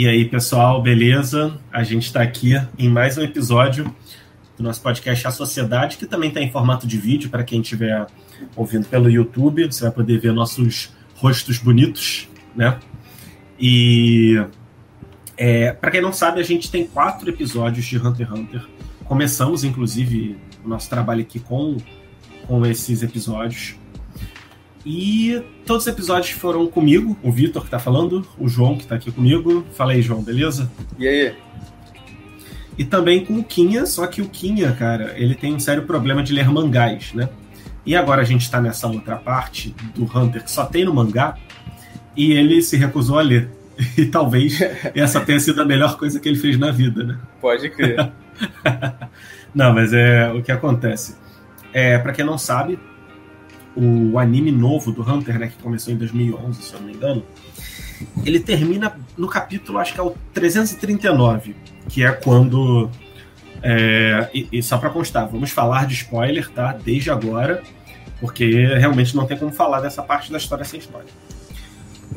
E aí, pessoal, beleza? A gente está aqui em mais um episódio do nosso podcast A Sociedade, que também está em formato de vídeo para quem estiver ouvindo pelo YouTube. Você vai poder ver nossos rostos bonitos, né? E é, para quem não sabe, a gente tem quatro episódios de Hunter x Hunter. Começamos, inclusive, o nosso trabalho aqui com, com esses episódios. E todos os episódios foram comigo, o Vitor que tá falando, o João que tá aqui comigo. Fala aí, João, beleza? E aí? E também com o Kinha, só que o Kinha, cara, ele tem um sério problema de ler mangás, né? E agora a gente tá nessa outra parte do Hunter que só tem no mangá, e ele se recusou a ler. E talvez essa tenha sido a melhor coisa que ele fez na vida, né? Pode crer. não, mas é o que acontece. É, para quem não sabe, o anime novo do Hunter, né, que começou em 2011, se eu não me engano, ele termina no capítulo, acho que é o 339, que é quando. É, e, e, só para constar, vamos falar de spoiler, tá? Desde agora, porque realmente não tem como falar dessa parte da história sem spoiler.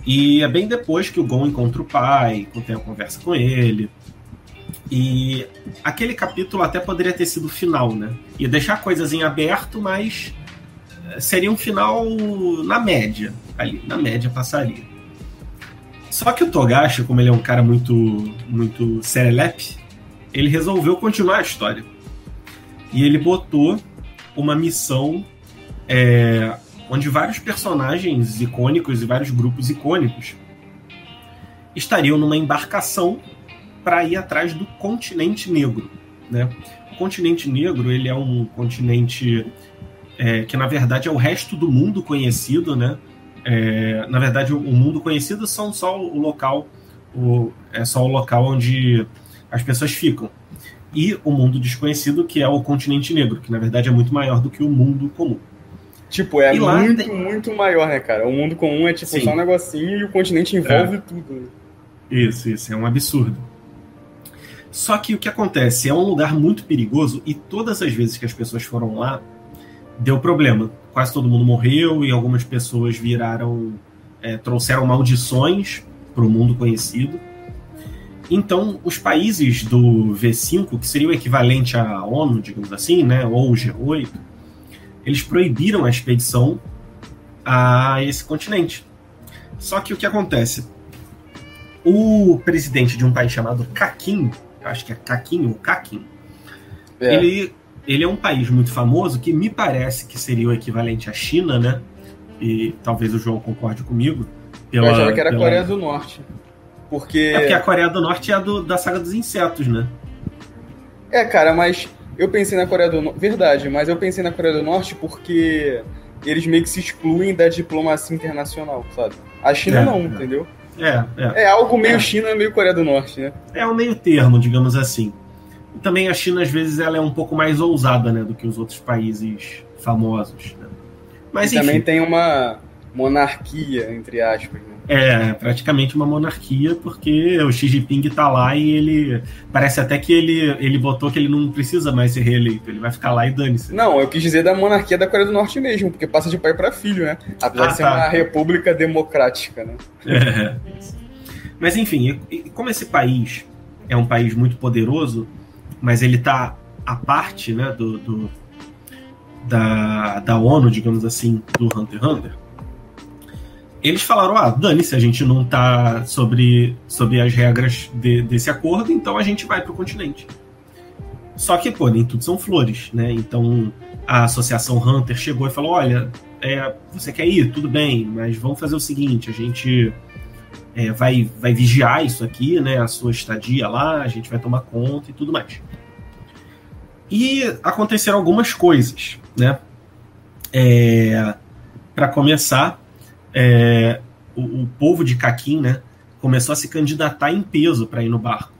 E é bem depois que o Gon encontra o pai, tem a conversa com ele. E aquele capítulo até poderia ter sido o final, né? Ia deixar coisas em aberto, mas seria um final na média, ali, na média passaria. Só que o Togashi, como ele é um cara muito muito serelepe, ele resolveu continuar a história. E ele botou uma missão é, onde vários personagens icônicos e vários grupos icônicos estariam numa embarcação para ir atrás do continente negro, né? O continente negro ele é um continente é, que na verdade é o resto do mundo conhecido, né? É, na verdade, o, o, mundo conhecido são só o local, o, é só o local onde as pessoas ficam. E o mundo desconhecido, que é o continente negro, que na verdade é muito maior do que o mundo comum. Tipo, é muito, tem... muito maior, né, cara? O mundo comum é tipo Sim. só um negocinho e o continente envolve é. tudo. Isso, isso, é um absurdo. Só que o que acontece? É um lugar muito perigoso e todas as vezes que as pessoas foram lá, deu problema. Quase todo mundo morreu e algumas pessoas viraram. É, trouxeram maldições para o mundo conhecido. Então, os países do V5, que seria o equivalente à ONU, digamos assim, né, ou o G8, eles proibiram a expedição a esse continente. Só que o que acontece? O presidente de um país chamado Kakin, acho que é Kakin ou Kakin, é. ele ele é um país muito famoso que me parece que seria o equivalente à China, né? E talvez o João concorde comigo. Pela, eu achava que era pela... a Coreia do Norte. Porque... É porque a Coreia do Norte é a do, da saga dos insetos, né? É, cara, mas eu pensei na Coreia do Norte. Verdade, mas eu pensei na Coreia do Norte porque eles meio que se excluem da diplomacia internacional, sabe? A China é, não, é. entendeu? É, é. É algo meio é. China, meio Coreia do Norte, né? É um meio termo, digamos assim também a China, às vezes, ela é um pouco mais ousada né, do que os outros países famosos. Né? Mas, e também tem uma monarquia, entre aspas. Né? É, praticamente uma monarquia, porque o Xi Jinping tá lá e ele. Parece até que ele, ele botou que ele não precisa mais ser reeleito, ele vai ficar lá e dane-se. Não, eu quis dizer da monarquia da Coreia do Norte mesmo, porque passa de pai para filho, né? Apesar ah, de ser tá. uma república democrática, né? É. Mas enfim, como esse país é um país muito poderoso, mas ele está à parte né, do, do, da, da ONU, digamos assim, do Hunter x Hunter, eles falaram: ah, dane-se, a gente não está sobre, sobre as regras de, desse acordo, então a gente vai para o continente. Só que, pô, nem tudo são flores, né? Então a associação Hunter chegou e falou: olha, é, você quer ir? Tudo bem, mas vamos fazer o seguinte: a gente é, vai, vai vigiar isso aqui, né? A sua estadia lá, a gente vai tomar conta e tudo mais. E aconteceram algumas coisas, né? É, Para começar, é, o, o, povo de Caquim, né, começou a se candidatar em peso para ir no barco.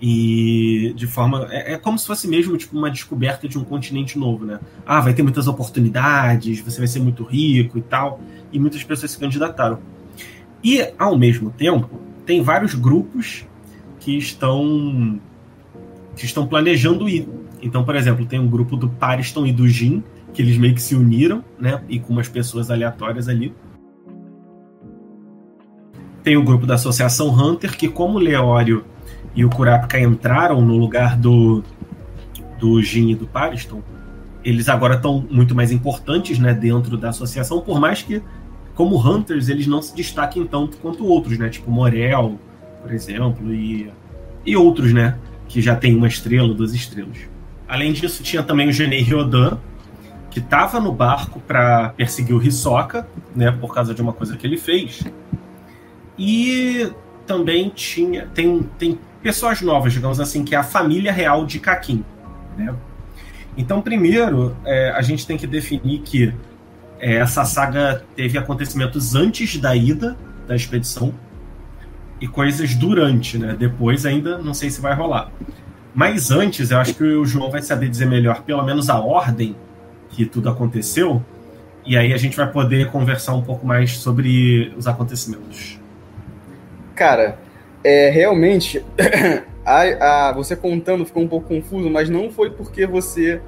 E de forma. É, é, como se fosse mesmo tipo, uma descoberta de um continente novo, né? Ah, vai ter muitas oportunidades, você vai ser muito rico e tal. E muitas pessoas se candidataram. E, ao mesmo tempo, tem vários grupos que estão que estão planejando ir. Então, por exemplo, tem um grupo do Pariston e do Jin, que eles meio que se uniram, né? E com umas pessoas aleatórias ali. tem o grupo da Associação Hunter, que como o Leório e o Kurapika entraram no lugar do, do Jin e do Pariston, eles agora estão muito mais importantes né, dentro da associação, por mais que, como Hunters, eles não se destaquem tanto quanto outros, né? Tipo Morel, por exemplo, e, e outros, né? Que já tem uma estrela, duas estrelas. Além disso, tinha também o Genei Ryodan, que estava no barco para perseguir o Hisoka, né? Por causa de uma coisa que ele fez. E também tinha tem, tem pessoas novas, digamos assim, que é a família real de Kakin. Né? Então, primeiro, é, a gente tem que definir que essa saga teve acontecimentos antes da ida da expedição e coisas durante, né? Depois ainda não sei se vai rolar. Mas antes, eu acho que o João vai saber dizer melhor, pelo menos a ordem que tudo aconteceu, e aí a gente vai poder conversar um pouco mais sobre os acontecimentos. Cara, é, realmente, a, a, você contando ficou um pouco confuso, mas não foi porque você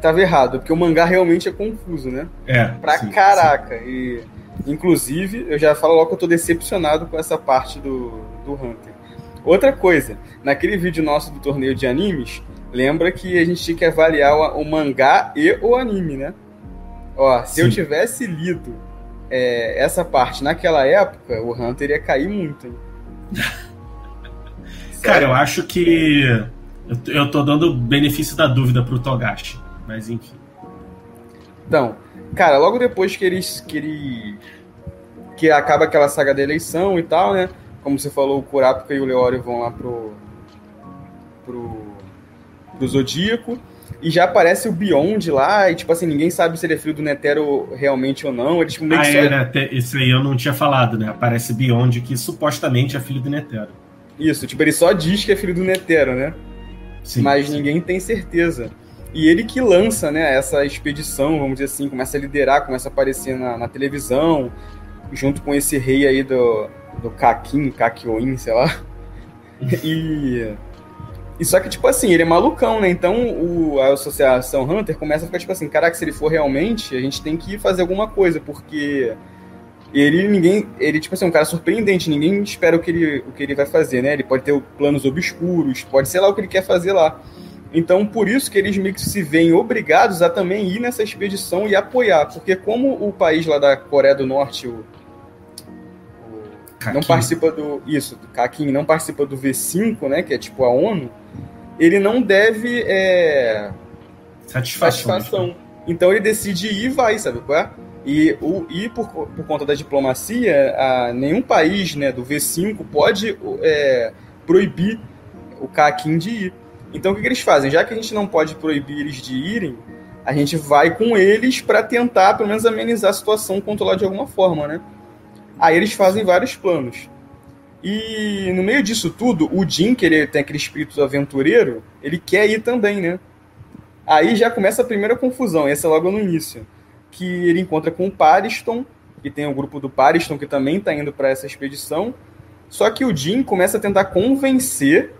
estava errado, porque o mangá realmente é confuso, né? É. Pra sim, caraca. Sim. E, inclusive, eu já falo logo que eu tô decepcionado com essa parte do, do Hunter. Outra coisa, naquele vídeo nosso do torneio de animes, lembra que a gente tinha que avaliar o, o mangá e o anime, né? Ó, se sim. eu tivesse lido é, essa parte naquela época, o Hunter ia cair muito, hein? Cara, eu acho que. Eu, eu tô dando benefício da dúvida pro Togashi, mas enfim. Então, cara, logo depois que eles. que ele. que acaba aquela saga da eleição e tal, né? Como você falou, o Kurapika e o Leório vão lá pro. pro. pro Zodíaco. E já aparece o Beyond lá, e tipo assim, ninguém sabe se ele é filho do Netero realmente ou não. Ele, tipo, meio ah, que é, só... né? Isso aí eu não tinha falado, né? Aparece Beyond que supostamente é filho do Netero. Isso, tipo, ele só diz que é filho do Netero, né? Sim, Mas sim. ninguém tem certeza. E ele que lança, né, essa expedição, vamos dizer assim, começa a liderar, começa a aparecer na, na televisão, junto com esse rei aí do, do Kakin, Kakyoin, sei lá. E e só que, tipo assim, ele é malucão, né? Então o, a Associação Hunter começa a ficar, tipo assim, caraca, se ele for realmente, a gente tem que fazer alguma coisa, porque ele, ninguém, ele, tipo assim, é um cara surpreendente, ninguém espera o que ele, o que ele vai fazer, né? Ele pode ter planos obscuros, pode ser lá o que ele quer fazer lá. Então, por isso que eles meio que se veem obrigados a também ir nessa expedição e apoiar, porque como o país lá da Coreia do Norte, o, não participa do isso, do Kakin não participa do V5, né, que é tipo a ONU, ele não deve é, satisfação. satisfação. Então ele decide ir e vai, sabe qual é? E, o, e por, por conta da diplomacia, a, nenhum país né, do V5 pode é, proibir o Kakin de ir. Então o que, que, eles fazem? Já que a gente não pode proibir eles de irem, a gente vai com eles para tentar, pelo menos, amenizar a situação, controlar de alguma forma, né? Aí eles fazem vários planos. E no meio disso tudo, o Jim, que ele tem aquele espírito aventureiro, ele quer ir também, né? Aí já começa a primeira confusão, essa é logo no início. Que ele encontra com o Pariston, que tem o grupo do Pariston que também está indo para essa expedição. Só que o Jim começa a tentar convencer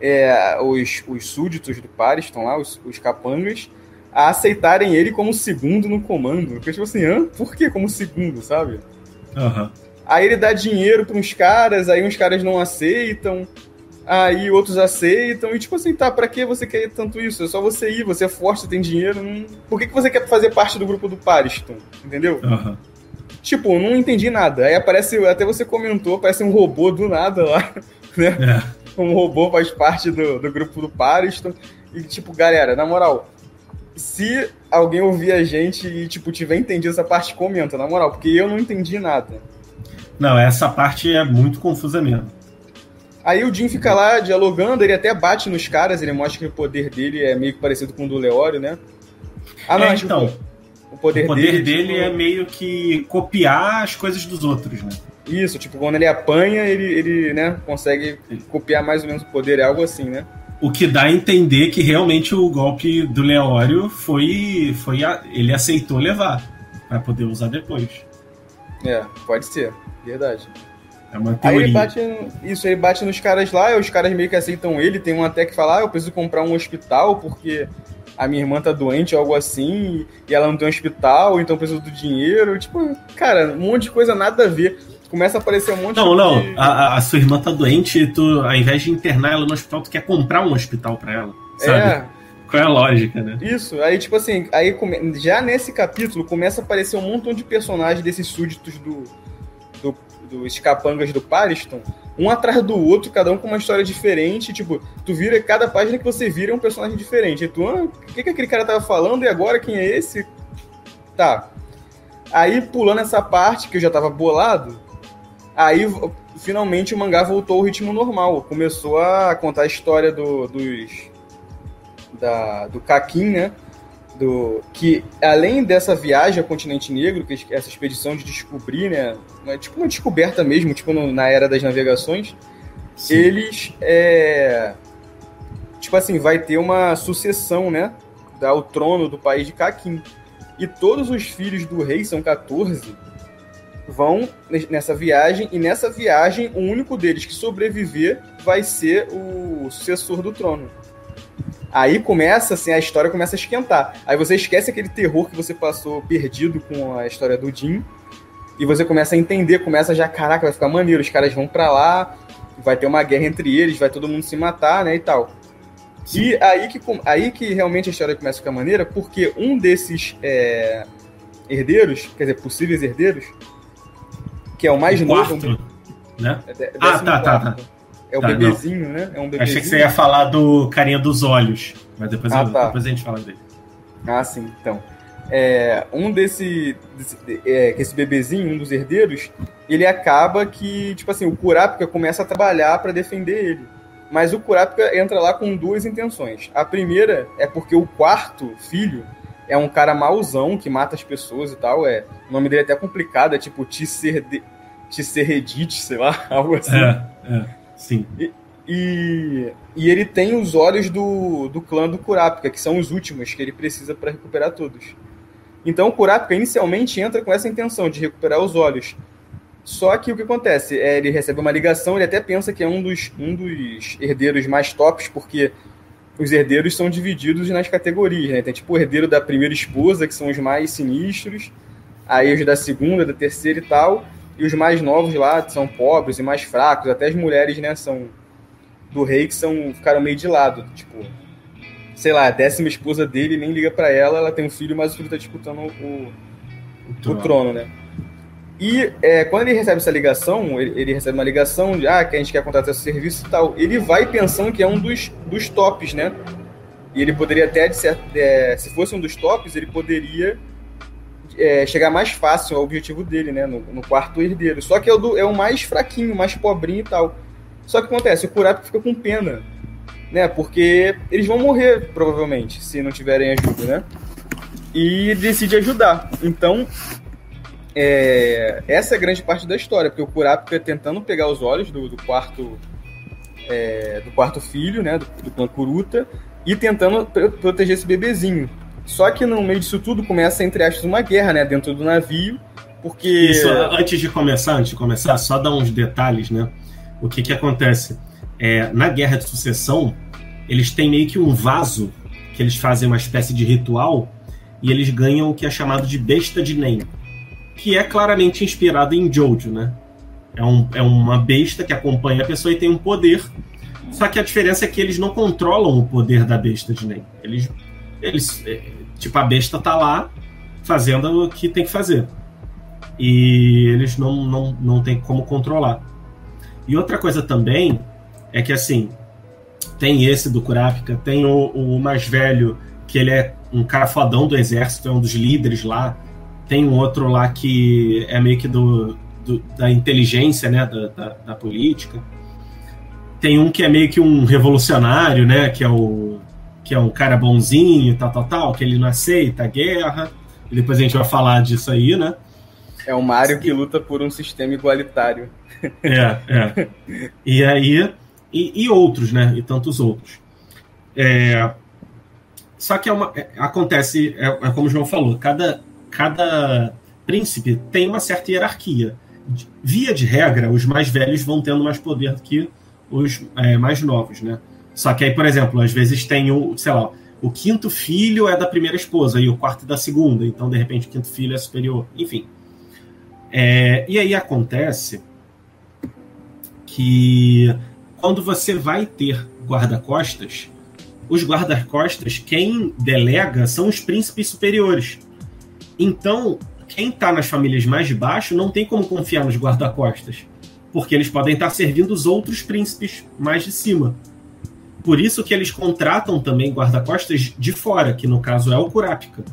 é, os, os súditos do Pariston lá, os, os capangas, a aceitarem ele como segundo no comando. Porque, tipo assim, Hã? por que como segundo, sabe? Uhum. Aí ele dá dinheiro para uns caras, aí uns caras não aceitam, aí outros aceitam, e tipo assim, tá, pra que você quer tanto isso? É só você ir, você é forte, você tem dinheiro. Não... Por que, que você quer fazer parte do grupo do Pariston? Entendeu? Uhum. Tipo, não entendi nada. Aí aparece, até você comentou, parece um robô do nada lá, né? É. Um robô faz parte do, do grupo do Pariston. E tipo, galera, na moral, se alguém ouvir a gente e, tipo, tiver entendido essa parte, comenta, na moral, porque eu não entendi nada. Não, essa parte é muito confusa mesmo. Aí o Jim fica lá dialogando, ele até bate nos caras, ele mostra que o poder dele é meio que parecido com o do Leório, né? Ah, não, é, então. O poder, o poder dele, dele tipo... é meio que copiar as coisas dos outros, né? Isso, tipo, quando ele apanha, ele, ele né, consegue copiar mais ou menos o poder, é algo assim, né? O que dá a entender que realmente o golpe do Leório foi. foi a, ele aceitou levar para poder usar depois. É, pode ser. Verdade. É uma teoria. Aí ele bate. Isso, ele bate nos caras lá, os caras meio que aceitam ele. Tem um até que fala: ah, eu preciso comprar um hospital porque a minha irmã tá doente algo assim, e ela não tem um hospital, então precisa do dinheiro. Tipo, cara, um monte de coisa nada a ver. Começa a aparecer um monte não, de. Não, não. A, a, sua irmã tá doente e tu, ao invés de internar ela no hospital, tu quer comprar um hospital pra ela. Sabe? É. Qual é a lógica, né? Isso, aí tipo assim, aí come... já nesse capítulo começa a aparecer um montão de personagens desses súditos do, do, dos capangas do Pariston, um atrás do outro, cada um com uma história diferente, tipo, tu vira, cada página que você vira é um personagem diferente. E tu, ah, o que, que aquele cara tava falando e agora quem é esse? Tá. Aí, pulando essa parte que eu já tava bolado, aí finalmente o mangá voltou ao ritmo normal. Começou a contar a história do, dos. Da, do Kakin, né? Do, que além dessa viagem ao continente negro, que essa expedição de descobrir, né? É tipo uma descoberta mesmo, tipo no, na era das navegações, Sim. eles. É, tipo assim, vai ter uma sucessão, né? Ao trono do país de Kakin. E todos os filhos do rei, são 14, vão nessa viagem, e nessa viagem, o único deles que sobreviver vai ser o sucessor do trono. Aí começa, assim, a história começa a esquentar. Aí você esquece aquele terror que você passou perdido com a história do Jim, e você começa a entender, começa já, caraca, vai ficar maneiro, os caras vão para lá, vai ter uma guerra entre eles, vai todo mundo se matar, né, e tal. Sim. E aí que, aí que realmente a história começa a ficar maneira, porque um desses é, herdeiros, quer dizer, possíveis herdeiros, que é o mais o novo. Quarto, né? É ah, tá, tá, tá. É o tá, bebezinho, não. né? É um bebezinho. Achei que você ia falar do carinha dos olhos, mas depois, ah, eu, tá. depois a gente fala dele. Ah, sim, então. É, um desse, desse é, esse bebezinho, um dos herdeiros, ele acaba que, tipo assim, o Kurapika começa a trabalhar para defender ele. Mas o Kurapika entra lá com duas intenções. A primeira é porque o quarto filho é um cara mauzão que mata as pessoas e tal. É, o nome dele é até complicado, é tipo Tisserredit, sei lá, algo assim. É, é, sim. E, e, e, ele tem os olhos do, do clã do Kurapika, que são os últimos que ele precisa para recuperar todos. Então o Kurapika inicialmente entra com essa intenção de recuperar os olhos. Só que o que acontece? É, ele recebe uma ligação, ele até pensa que é um dos, um dos herdeiros mais tops, porque os herdeiros são divididos nas categorias, né? Tem tipo o herdeiro da primeira esposa, que são os mais sinistros, aí os da segunda, da terceira e tal, e os mais novos lá são pobres e mais fracos, até as mulheres, né, são do rei que são ficaram meio de lado, tipo, sei lá, a décima esposa dele nem liga para ela, ela tem um filho, mas o filho tá disputando o, o, o trono, né? E é, quando ele recebe essa ligação, ele, ele, recebe uma ligação de ah, que a gente quer contratar esse serviço e tal, ele vai pensando que é um dos, dos tops, né? E ele poderia até, é, se fosse um dos tops, ele poderia é, chegar mais fácil ao objetivo dele, né? No, no quarto herdeiro. Só que é o, do, é o mais fraquinho, mais pobrinho e tal. Só que acontece, o Kurapika fica com pena, né? Porque eles vão morrer, provavelmente, se não tiverem ajuda, né? E decide ajudar. Então, é, essa é a grande parte da história, porque o Kurapika tentando pegar os olhos do, do quarto é, do quarto filho, né, do, do clã Kuruta, e tentando proteger esse bebezinho. Só que no meio disso tudo começa, entre aspas, uma guerra, né, dentro do navio, porque... Isso, antes de começar, antes de começar, só dar uns detalhes, né, o que que acontece. É, na Guerra de Sucessão, eles têm meio que um vaso, que eles fazem uma espécie de ritual, e eles ganham o que é chamado de besta de Nen que é claramente inspirado em Jojo, né? É, um, é uma besta que acompanha a pessoa e tem um poder. Só que a diferença é que eles não controlam o poder da besta de Nen. Eles, eles, é, tipo, a besta tá lá fazendo o que tem que fazer. E eles não, não, não tem como controlar. E outra coisa também é que, assim, tem esse do Kurapika, tem o, o mais velho, que ele é um cara fodão do exército, é um dos líderes lá, tem um outro lá que é meio que do, do da inteligência, né, da, da, da, política. Tem um que é meio que um revolucionário, né, que é o que é um cara bonzinho, tal, tal, tal, que ele não aceita a guerra. E depois a gente vai falar disso aí, né? É o Mario que luta por um sistema igualitário. É, é. E aí e, e outros, né? E tantos outros. É, só que é uma, é, acontece, é, é, como o João falou, cada, cada príncipe tem uma certa hierarquia. Via de regra, os mais velhos vão tendo mais poder do que os é, mais novos, né? Só que aí, por exemplo, às vezes tem o, sei lá, o quinto filho é da primeira esposa e o quarto é da segunda, então de repente o quinto filho é superior, enfim. É, e aí acontece que quando você vai ter guarda-costas, os guarda-costas, quem delega são os príncipes superiores. Então, quem está nas famílias mais de baixo não tem como confiar nos guarda-costas, porque eles podem estar servindo os outros príncipes mais de cima. Por isso que eles contratam também guarda-costas de fora, que no caso é o Kurapika.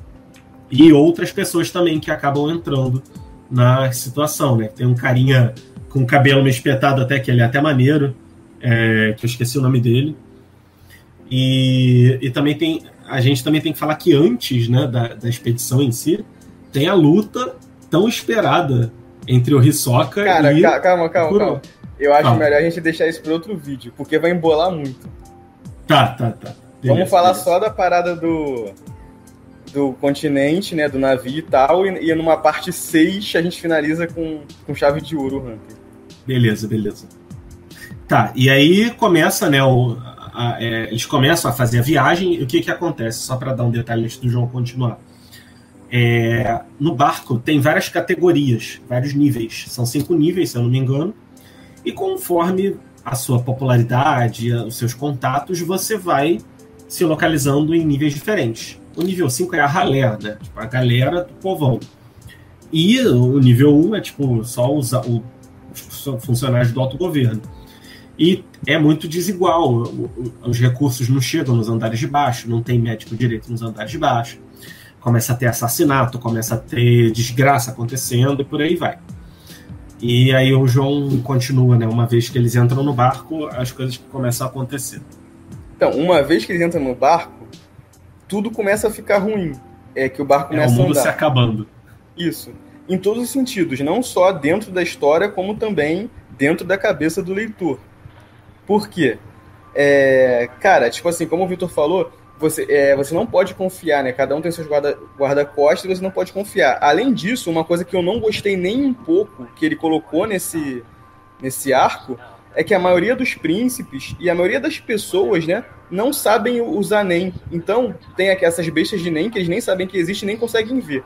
E outras pessoas também que acabam entrando na situação, né? Tem um carinha com cabelo meio espetado até, que ele é até maneiro, é, que eu esqueci o nome dele. E, e também tem. A gente também tem que falar que antes né, da, da expedição em si, tem a luta tão esperada entre o Hisoka Cara, e. ca- calma, calma, Kuro. calma. Eu acho Calma. melhor a gente deixar isso para outro vídeo, porque vai embolar muito. Tá, tá, tá. Beleza, Vamos falar beleza. só da parada do do continente, né, do navio e tal, e, e numa parte 6 a gente finaliza com, com chave de ouro o Hunter. Beleza, beleza. Tá, e aí começa, né? O, a- é, eles começam a fazer a viagem, e o que que acontece? Só para dar um detalhe antes do João continuar. É, no barco tem várias categorias, vários níveis. São cinco níveis, se eu não me engano. E conforme a sua popularidade, os seus contatos, você vai se localizando em níveis diferentes. O nível 5 é a ralé, né? Tipo, a galera do povão. E o nível 1 é tipo só os, o- os funcionários do autogoverno. E é muito desigual. Os recursos não chegam nos andares de baixo, não tem médico direito nos andares de baixo. Começa a ter assassinato, começa a ter desgraça acontecendo e por aí vai. E aí o João continua, né? Uma vez que eles entram no barco, as coisas começam a acontecer. Então, uma vez que eles entram no barco, tudo começa a ficar ruim. É que o barco É o começa a mundo se andar. acabando. Isso. Em todos os sentidos, não só dentro da história, como também dentro da cabeça do leitor. Por quê? É, cara, tipo assim, como o Vitor falou, você, é, você não pode confiar, né? Cada um tem seus guarda- guarda-costas e você não pode confiar. Além disso, uma coisa que eu não gostei nem um pouco que ele colocou nesse, nesse arco é que a maioria dos príncipes e a maioria das pessoas, né, não sabem usar NEM. Então, tem aqui essas bestas de NEM que eles nem sabem que existe nem conseguem ver.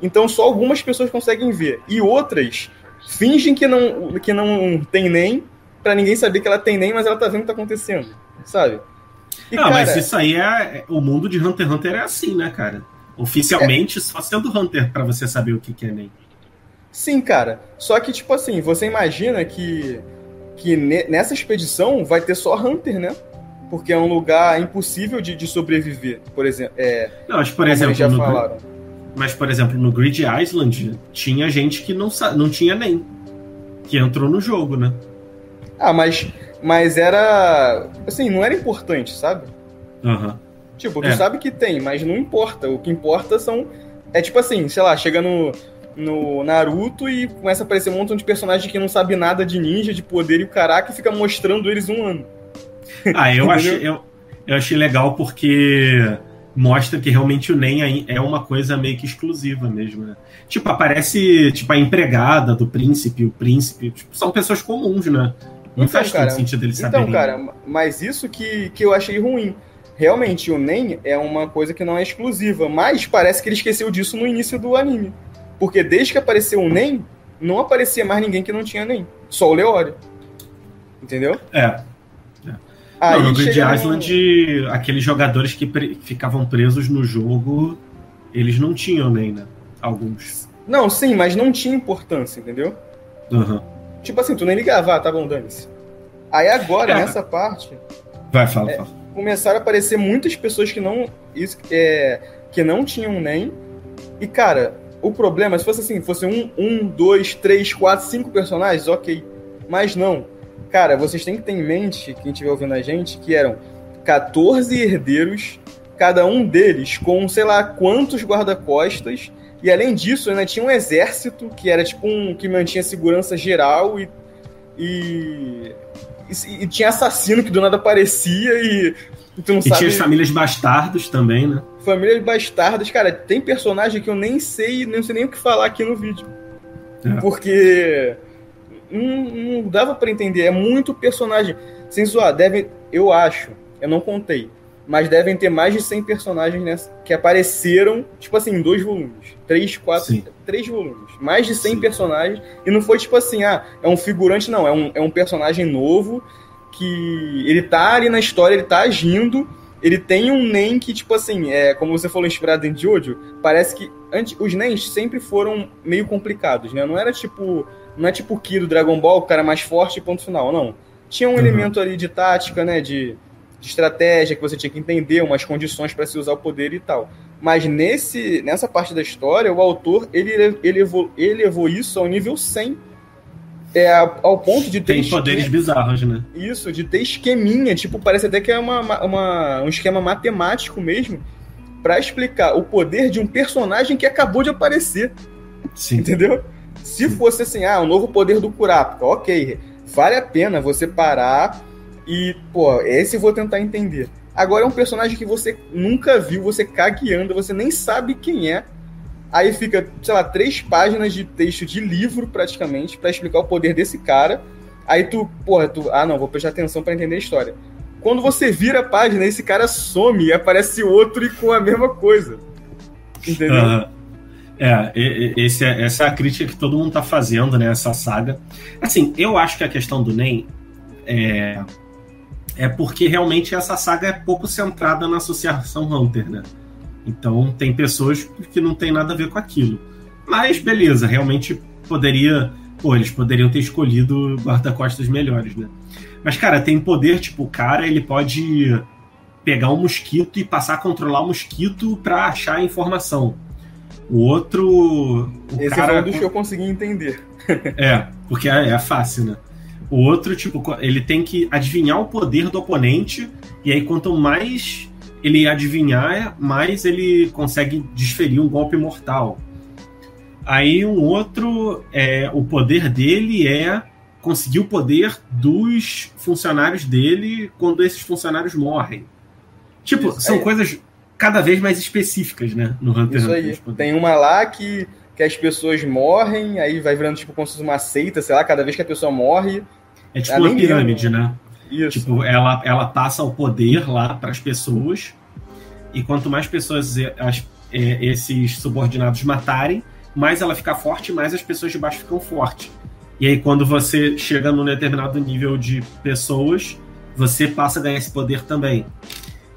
Então, só algumas pessoas conseguem ver. E outras fingem que não, que não tem NEM pra ninguém saber que ela tem NEM, mas ela tá vendo o que tá acontecendo, sabe? E, não, cara, mas isso aí é, é- O mundo de Hunter x Hunter é assim, né, cara? Oficialmente, só sendo Hunter pra você saber o que, que é NEM. Sim, cara. Só que, tipo assim, você imagina que, que ne- nessa expedição vai ter só Hunter, né? Porque é um lugar impossível de, de sobreviver, por exemplo. É, Não, mas por exemplo, já no, falaram. mas por exemplo, no Grid Island tinha gente que não, não tinha NEM. Que entrou no jogo, né? Ah, mas, mas era. Assim, não era importante, sabe? Aham. Tipo, tu É. sabe que tem, mas não importa. O que importa são. É tipo assim, sei lá, chega no, no Naruto e começa a aparecer um montão de personagens que não sabe nada de ninja, de poder e o caraca e fica mostrando eles um ano. Ah, eu achei, eu, eu achei legal porque mostra que realmente o NEM é uma coisa meio que exclusiva mesmo, né? Tipo, aparece tipo, a empregada do príncipe, o príncipe, tipo, são pessoas comuns, né? Não Então, faz cara, todo sentido eles saberem. Então, cara, mas isso que, que eu achei ruim. Realmente, o NEM é uma coisa que não é exclusiva, mas parece que ele esqueceu disso no início do anime. Porque desde que apareceu o NEM, não aparecia mais ninguém que não tinha NEM. Só o Leório. Entendeu? É. Aí não, no Grid Island, aqueles jogadores que pre- ficavam presos no jogo, eles não tinham nem, né? Alguns. Não, sim, mas não tinha importância, entendeu? Aham. Tipo assim, tu nem ligava, ah, tá bom, dane-se. Aí agora, É. nessa parte, Vai, fala, É. fala. começaram a aparecer muitas pessoas que não, isso, é, que não tinham NEM. E, cara, o problema, se fosse assim, fosse um, um, dois, três, quatro, cinco personagens, ok. Mas não. Cara, vocês têm que ter em mente, quem estiver ouvindo a gente, que eram 14 herdeiros, cada um deles com sei lá quantos guarda-costas. E além disso, ainda tinha um exército que era tipo um que mantinha segurança geral e. E, e, e tinha assassino que do nada aparecia e, e E sabe. tinha as famílias bastardos também, né? Famílias bastardas, cara, tem personagem que eu nem sei, nem sei nem o que falar aqui no vídeo. É. Porque não, não dava pra entender, é muito personagem. Sem zoar, deve, eu acho, eu não contei, mas devem ter mais de 100 personagens nessa, que apareceram, tipo assim, em dois volumes. Três, quatro, Sim. três volumes. Mais de 100 Sim. personagens. E não foi tipo assim, ah, é um figurante, não. É um, é um personagem novo que ele tá ali na história, ele tá agindo. Ele tem um Nen que, tipo assim, é, como você falou, inspirado em Jojo, parece que antes, os Nens sempre foram meio complicados, né? Não era tipo. Não é tipo o Ki do Dragon Ball, o cara mais forte ponto final, não. Tinha um uhum. elemento ali de tática, né? De, de estratégia que você tinha que entender, umas condições para se usar o poder e tal. Mas nesse, nessa parte da história, o autor ele, ele, ele elevou isso ao nível 100. É, ao ponto de ter. Tem poderes bizarros, né? Isso, de ter esqueminha. Tipo, parece até que é uma, uma um esquema matemático mesmo para explicar o poder de um personagem que acabou de aparecer. Sim. Entendeu? Se fosse assim, ah, o novo poder do Kurapika, ok. Vale a pena você parar e, pô, esse eu vou tentar entender. Agora é um personagem que você nunca viu, você cagueando, você nem sabe quem é. Aí fica, sei lá, três páginas de texto de livro, praticamente, para explicar o poder desse cara. Aí tu, porra, tu, ah não, vou prestar atenção para entender a história. Quando você vira a página, esse cara some e aparece outro e com a mesma coisa. Entendeu? É, esse, é, essa é a crítica que todo mundo tá fazendo, né? Essa saga. Assim, eu acho que a questão do NEM é é porque realmente essa saga é pouco centrada na Associação Hunter, né? Então tem pessoas que não tem nada a ver com aquilo. Mas beleza, realmente poderia. Pô, eles poderiam ter escolhido guarda-costas melhores, né? Mas, cara, tem poder, tipo, o cara ele pode pegar um mosquito e passar a controlar o mosquito para achar a informação. O outro. O Esse cara... foi um dos que eu consegui entender. é, porque é, é fácil, né? O outro, tipo, ele tem que adivinhar o poder do oponente, e aí quanto mais ele adivinhar, mais ele consegue desferir um golpe mortal. Aí um outro, é, o poder dele é conseguir o poder dos funcionários dele quando esses funcionários morrem. Tipo, Isso, são é. coisas cada vez mais específicas, né? No Hunter Isso Hunter. Aí. Tem uma lá que que as pessoas morrem, aí vai virando tipo como se fosse uma seita, sei lá, cada vez que a pessoa morre. É tipo uma pirâmide, né? Isso. Tipo, ela, ela passa o poder lá para as pessoas, e quanto mais pessoas as, é, esses subordinados matarem, mais ela fica forte, mais as pessoas de baixo ficam fortes. E aí, quando você chega num determinado nível de pessoas, você passa a ganhar esse poder também.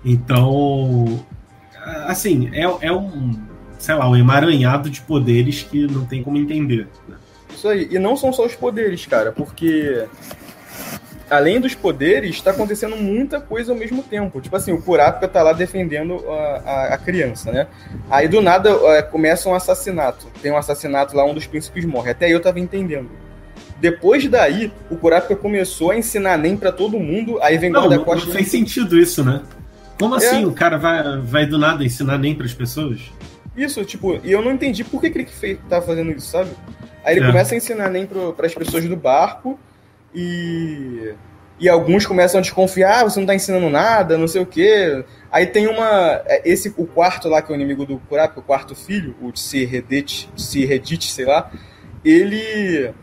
Então, assim, é, é um sei lá, um emaranhado de poderes que não tem como entender. Né? Isso aí. E não são só os poderes, cara, porque além dos poderes, está acontecendo muita coisa ao mesmo tempo. Tipo assim, o Kurapika tá lá defendendo a, a, a criança, né? Aí do nada é, começa um assassinato. Tem um assassinato lá, um dos príncipes morre. Até eu tava entendendo. Depois daí, o Kurapika começou a ensinar nem para todo mundo, aí vem guarda Costa. Não fez sentido isso, né? Como é. assim o cara vai, vai do nada ensinar nem para as pessoas? Isso, tipo, e eu não entendi por que, que ele fez, tava fazendo isso, sabe? Aí ele é. começa a ensinar nem para as pessoas do barco e. E alguns começam a desconfiar, ah, você não tá ensinando nada, não sei o quê. Aí tem uma. É, esse, o quarto lá, que é o inimigo do Kurapika, o quarto filho, o Tsirredit, Tsirredit, sei lá, ele.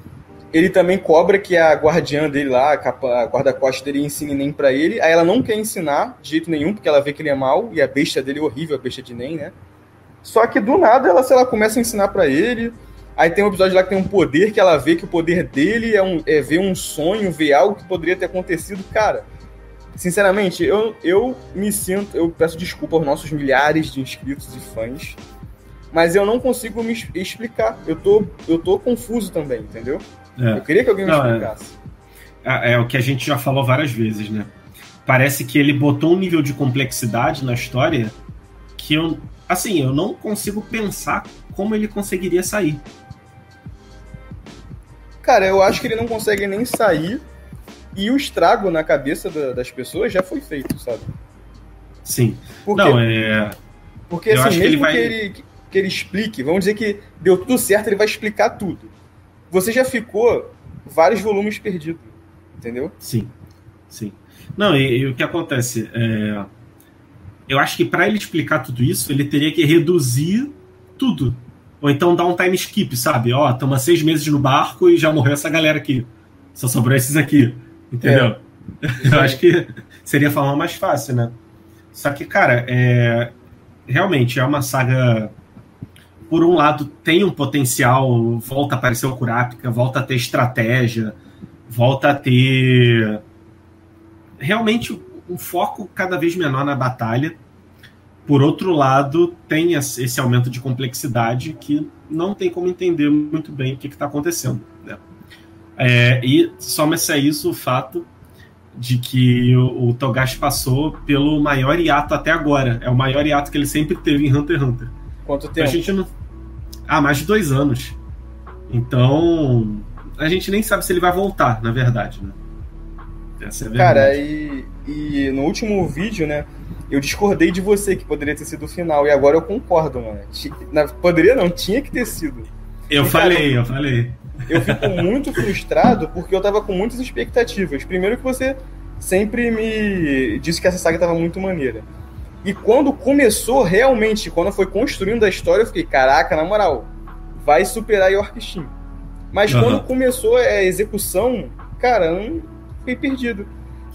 Ele também cobra que a guardiã dele lá, a guarda-costas dele, ensine nem para ele. Aí ela não quer ensinar de jeito nenhum, porque ela vê que ele é mau, e a besta dele é horrível, a besta de Nem, né? Só que do nada ela, sei lá, começa a ensinar para ele. Aí tem um episódio lá que tem um poder que ela vê que o poder dele é, um, é ver um sonho, ver algo que poderia ter acontecido. Cara, sinceramente, eu, eu me sinto. Eu peço desculpa aos nossos milhares de inscritos e fãs. Mas eu não consigo me explicar. Eu tô, eu tô confuso também, entendeu? É. Eu queria que alguém me não, é. explicasse. É, é o que a gente já falou várias vezes, né? Parece que ele botou um nível de complexidade na história que eu assim, eu não consigo pensar como ele conseguiria sair. Cara, eu acho que ele não consegue nem sair e o estrago na cabeça da, das pessoas já foi feito, sabe? Sim. Porque, não, é. Porque eu assim, mesmo que ele, vai... que, ele, que ele explique, vamos dizer que deu tudo certo, ele vai explicar tudo. Você já ficou vários volumes perdidos, entendeu? Sim, sim. Não, e, e o que acontece? É eu acho que para ele explicar tudo isso, ele teria que reduzir tudo. Ou então dar um time skip, sabe? Ó, estamos seis meses no barco e já morreu essa galera aqui. Só sobrou esses aqui. Entendeu? É. Eu acho que seria a forma mais fácil, né? Só que, cara, é, realmente é uma saga. Por um lado, tem um potencial, volta a aparecer o Kurapika, volta a ter estratégia, volta a ter. Realmente um foco cada vez menor na batalha. Por outro lado, tem esse aumento de complexidade que não tem como entender muito bem o que está acontecendo. Né? É, e soma-se a isso o fato de que o, o, Togashi passou pelo maior hiato até agora. É o maior hiato que ele sempre teve em Hunter x Hunter. Quanto tempo? A gente não... Ah, mais de dois anos. Então, a gente nem sabe se ele vai voltar, na verdade, né? Essa é a verdade. Cara, e, e no último vídeo, né? Eu discordei de você que poderia ter sido o final, e agora eu concordo, mano. Poderia não, tinha que ter sido. Eu e, falei, cara, eu falei. Eu fico muito frustrado porque eu tava com muitas expectativas. Primeiro que você sempre me disse que essa saga tava muito maneira. E quando começou realmente, quando foi construindo a história, eu fiquei, caraca, na moral, vai superar York Steam. Mas uhum. quando começou a execução, cara, eu fiquei perdido.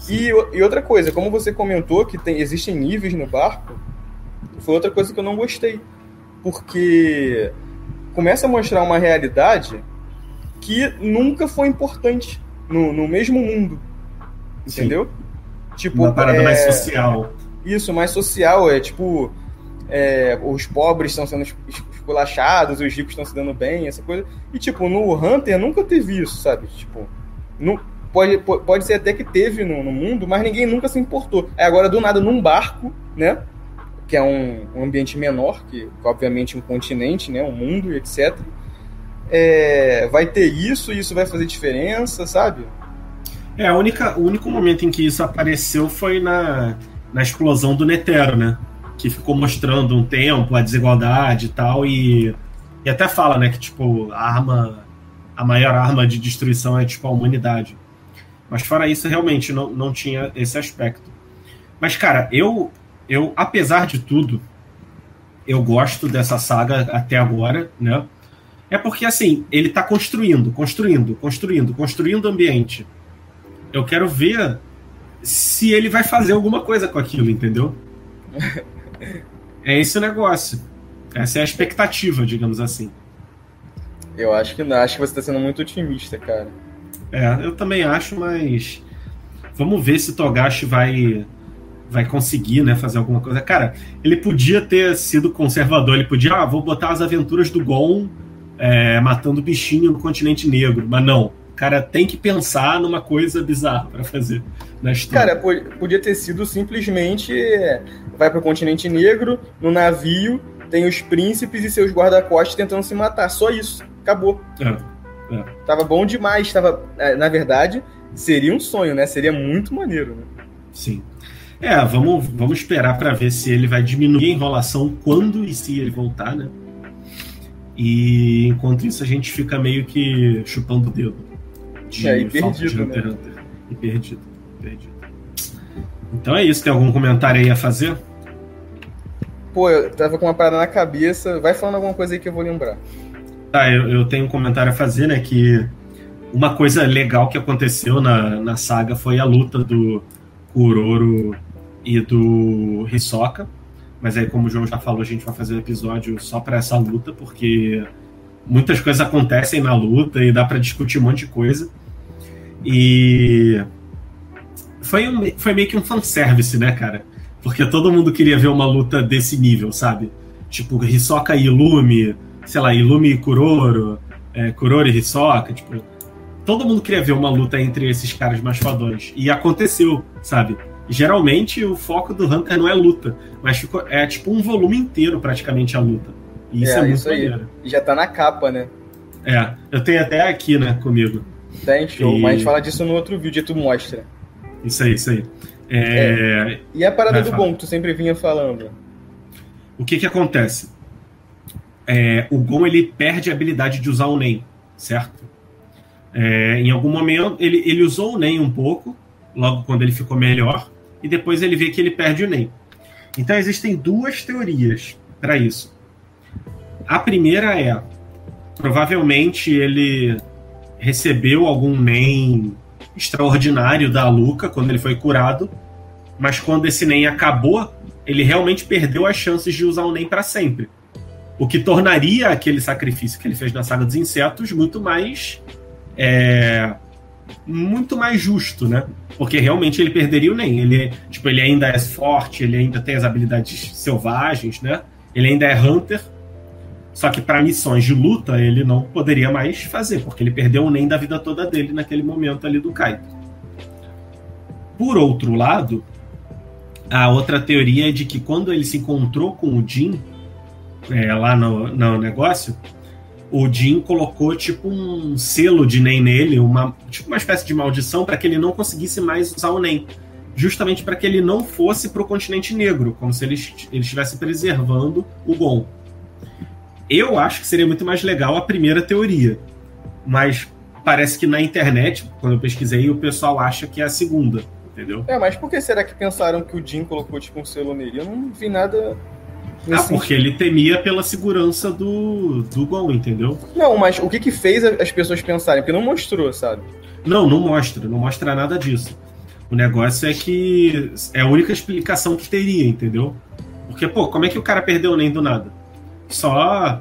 E, e, outra coisa, como você comentou que tem, existem níveis no barco, foi outra coisa que eu não gostei. Porque começa a mostrar uma realidade que nunca foi importante no, no mesmo mundo. Entendeu? Sim. Tipo, uma parada é... mais social. Isso, mais social. É tipo. É, os pobres estão sendo esculachados, os ricos estão se dando bem, essa coisa. E, tipo, no Hunter nunca teve isso, sabe? Tipo, no, pode, pode ser até que teve no, no mundo, mas ninguém nunca se importou. Agora, do nada, num barco, né? Que é um, um ambiente menor, que, obviamente, um continente, né? Um mundo, etc é, vai ter isso e isso vai fazer diferença, sabe? É, a única, o único momento em que isso apareceu foi na, na explosão do Netero, né? Que ficou mostrando um tempo, a desigualdade e tal, e, e até fala, né, que tipo, a arma, a maior arma de destruição é tipo a humanidade. Mas fora isso, realmente não, não tinha esse aspecto. Mas, cara, eu, eu, apesar de tudo, eu gosto dessa saga até agora, né? É porque, assim, ele está construindo, construindo, construindo, construindo ambiente. Eu quero ver se ele vai fazer alguma coisa com aquilo, entendeu? é esse o negócio. Essa é a expectativa, digamos assim. Eu acho que não. Acho que você está sendo muito otimista, cara. É, eu também acho, mas vamos ver se Togashi vai vai conseguir, né, fazer alguma coisa. Cara, ele podia ter sido conservador, ele podia, ah, vou botar as aventuras do Gon é, matando bichinho no continente negro. Mas não. O cara tem que pensar numa coisa bizarra para fazer na história. Cara, podia ter sido simplesmente é, vai para o continente negro, no navio, tem os príncipes e seus guarda-costas tentando se matar. Só isso. Acabou. É, é. Tava bom demais. Tava, é, na verdade, seria um sonho, né? Seria muito maneiro, né? Sim. É, vamos, vamos esperar para ver se ele vai diminuir a enrolação quando e se ele voltar, né? E enquanto isso a gente fica meio que chupando o dedo. De é, e perdido, de né? E perdido, perdido. Então é isso, tem algum comentário aí a fazer? Pô, eu tava com uma parada na cabeça. Vai falando alguma coisa aí que eu vou lembrar. Tá, eu, eu tenho um comentário a fazer, né? Que uma coisa legal que aconteceu na, na saga foi a luta do Kuroro e do Hisoka mas aí, como o João já falou, a gente vai fazer um episódio só para essa luta, porque muitas coisas acontecem na luta e dá para discutir um monte de coisa. E foi, um, foi meio que um fanservice, né, cara? Porque todo mundo queria ver uma luta desse nível, sabe? Tipo, Hisoka e Ilumi, sei lá, Ilumi e Kuroro, é, Kuroro e Hisoka, tipo... Todo mundo queria ver uma luta entre esses caras mais fodões. E aconteceu, sabe? geralmente o foco do Hunter não é luta, mas ficou, é tipo um volume inteiro praticamente a luta. E isso é, é muito isso maneiro. E já tá na capa, né? É, eu tenho até aqui, né, comigo. Tem show, e... mas a gente fala disso no outro vídeo e tu mostra. Isso aí, isso aí. É... É. E a parada Vai, do Gon, que tu sempre vinha falando? O que que acontece? É, o Gon, ele perde a habilidade de usar o Nen, certo? É, em algum momento, ele, ele usou o Nen um pouco, logo quando ele ficou melhor, e depois ele vê que ele perde o NEM. Então existem duas teorias para isso. A primeira é provavelmente ele recebeu algum NEM extraordinário da Luca quando ele foi curado mas quando esse NEM acabou, ele realmente perdeu as chances de usar o NEM para sempre. O que tornaria aquele sacrifício que ele fez na saga dos insetos muito mais. É, muito mais justo, né? Porque realmente ele perderia o NEM. Ele, tipo, ele ainda é forte, ele ainda tem as habilidades selvagens, né? Ele ainda é Hunter. Só que para missões de luta ele não poderia mais fazer, porque ele perdeu o NEM da vida toda dele naquele momento ali do Kaito. Por outro lado, a outra teoria é de que quando ele se encontrou com o Jin, é, lá no, no negócio, o Jin colocou tipo um selo de NEM nele, uma, tipo uma espécie de maldição para que ele não conseguisse mais usar o NEM. Justamente para que ele não fosse para o continente negro, como se ele, ele estivesse preservando o Gon. Eu acho que seria muito mais legal a primeira teoria, mas parece que na internet, quando eu pesquisei, o pessoal acha que é a segunda entendeu? É, mas por que será que pensaram que o Jim colocou tipo um selo nele? Eu não vi nada. Ah, porque ele temia pela segurança do, do Gon, entendeu? Não, mas o que que fez as pessoas pensarem? Porque não mostrou, sabe? Não, não mostra, não mostra nada disso. O negócio é que é a única explicação que teria, entendeu? Porque, pô, como é que o cara perdeu nem do nada? Só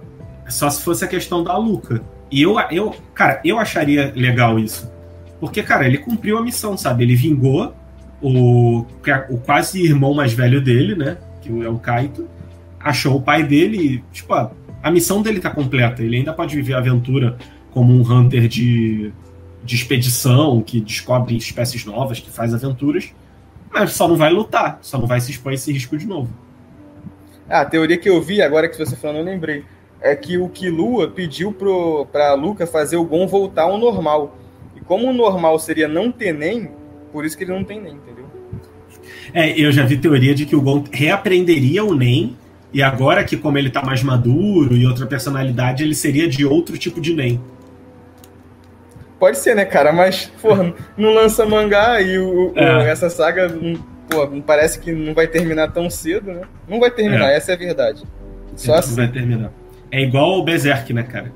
só se fosse a questão da Luca. E eu, eu, cara, eu acharia legal isso. Porque, cara, ele cumpriu a missão, sabe? Ele vingou o, o quase irmão mais velho dele, né? Que é o Kaito, achou o pai dele e, tipo, a, a missão dele tá completa. Ele ainda pode viver a aventura como um hunter de, de expedição, que descobre espécies novas, que faz aventuras, mas só não vai lutar, só não vai se expor a esse risco de novo. Ah, a teoria que eu vi, agora que você falando, eu lembrei. É que o Kilua pediu pro, pra Luca fazer o Gon voltar ao normal. E como o normal seria não ter nem, por isso que ele não tem nem, entendeu? É, eu já vi teoria de que o Gon reaprenderia o NEM, e agora que, como ele tá mais maduro e outra personalidade, ele seria de outro tipo de NEM. Pode ser, né, cara? Mas, porra, não lança mangá e o, é. o, essa saga, pô, parece que não vai terminar tão cedo, né? Não vai terminar, é. essa é a verdade. Só assim. vai terminar. É igual o Berserk, né, cara?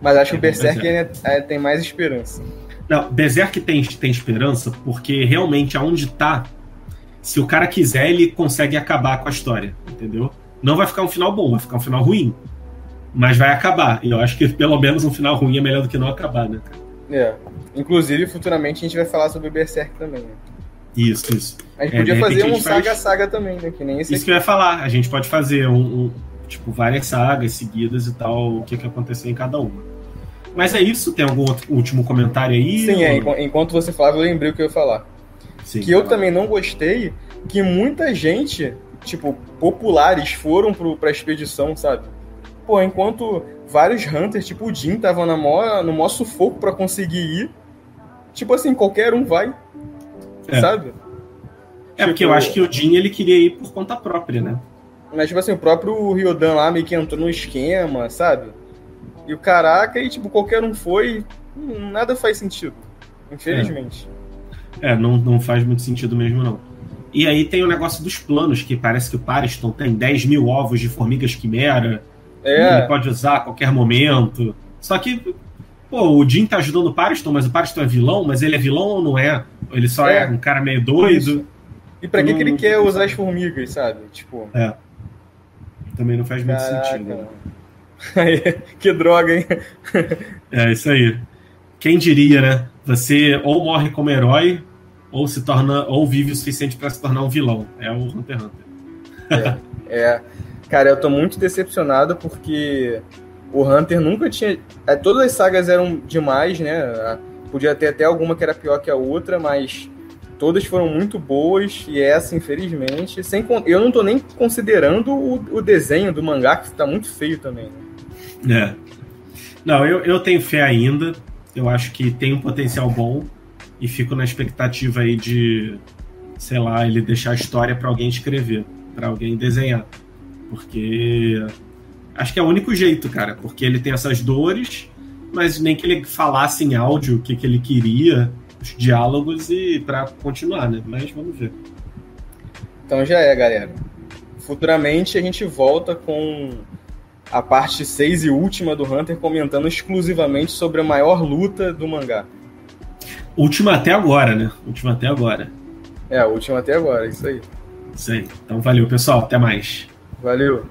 Mas acho é que o Berserk, Berserk. É, tem mais esperança. Não, Berserk tem, tem esperança porque realmente aonde tá, se o cara quiser, ele consegue acabar com a história, entendeu? Não vai ficar um final bom, vai ficar um final ruim. Mas vai acabar. E eu acho que pelo menos um final ruim é melhor do que não acabar, né, cara? É. Inclusive, futuramente a gente vai falar sobre Berserk também, né? Isso, isso. A gente é, podia fazer um saga-saga faz... também, né? Que nem esse Isso aqui. que eu ia falar. A gente pode fazer um, um, tipo, várias sagas seguidas e tal, o que, que aconteceu em cada uma. Mas é isso? Tem algum outro, último comentário aí? Sim, é, enquanto você falava, eu lembrei o que eu ia falar. Sim, que eu também não gostei que muita gente, tipo, populares foram pro, pra expedição, sabe? Pô, enquanto vários hunters, tipo o Jin, estavam no maior sufoco para conseguir ir. Tipo assim, qualquer um vai. É. Sabe? É tipo, porque eu acho que o Jin ele queria ir por conta própria, né? Mas, tipo assim, o próprio Ryodan lá meio que entrou no esquema, sabe? E o caraca, e tipo, qualquer um foi, nada faz sentido. Infelizmente. É, não, não faz muito sentido mesmo, não. E aí tem o negócio dos planos, que parece que o Pariston tem 10 mil ovos de formigas quimera. É. Ele pode usar a qualquer momento. Só que, pô, o Jim tá ajudando o Pariston, mas o Pariston é vilão, mas ele é vilão ou não é? Ele só é, é um cara meio doido. Isso. E pra que, que ele quer usar as formigas, sabe? Tipo. É. Também não faz Caraca. muito sentido. Né? que droga, hein? é isso aí. Quem diria, né? Você ou morre como herói, ou se torna, ou vive o suficiente para se tornar um vilão. É o Hunter x Hunter. é, é. Cara, eu tô muito decepcionado porque o Hunter nunca tinha. É, todas as sagas eram demais, né? Podia ter até alguma que era pior que a outra, mas todas foram muito boas e essa, infelizmente, sem eu não tô nem considerando o, o desenho do mangá que tá muito feio também. Né? É. Não, eu, eu tenho fé ainda. Eu acho que tem um potencial bom. E fico na expectativa aí de, sei lá, ele deixar a história para alguém escrever, para alguém desenhar. Porque acho que é o único jeito, cara. Porque ele tem essas dores, mas nem que ele falasse em áudio o que, que ele queria, os diálogos e para continuar, né? Mas vamos ver. Então já é, galera. Futuramente a gente volta com a parte 6 e última do Hunter comentando exclusivamente sobre a maior luta do mangá. Última até agora, né? Última até agora. É, a última até agora, isso aí. Isso aí. Então valeu, pessoal. Até mais. Valeu.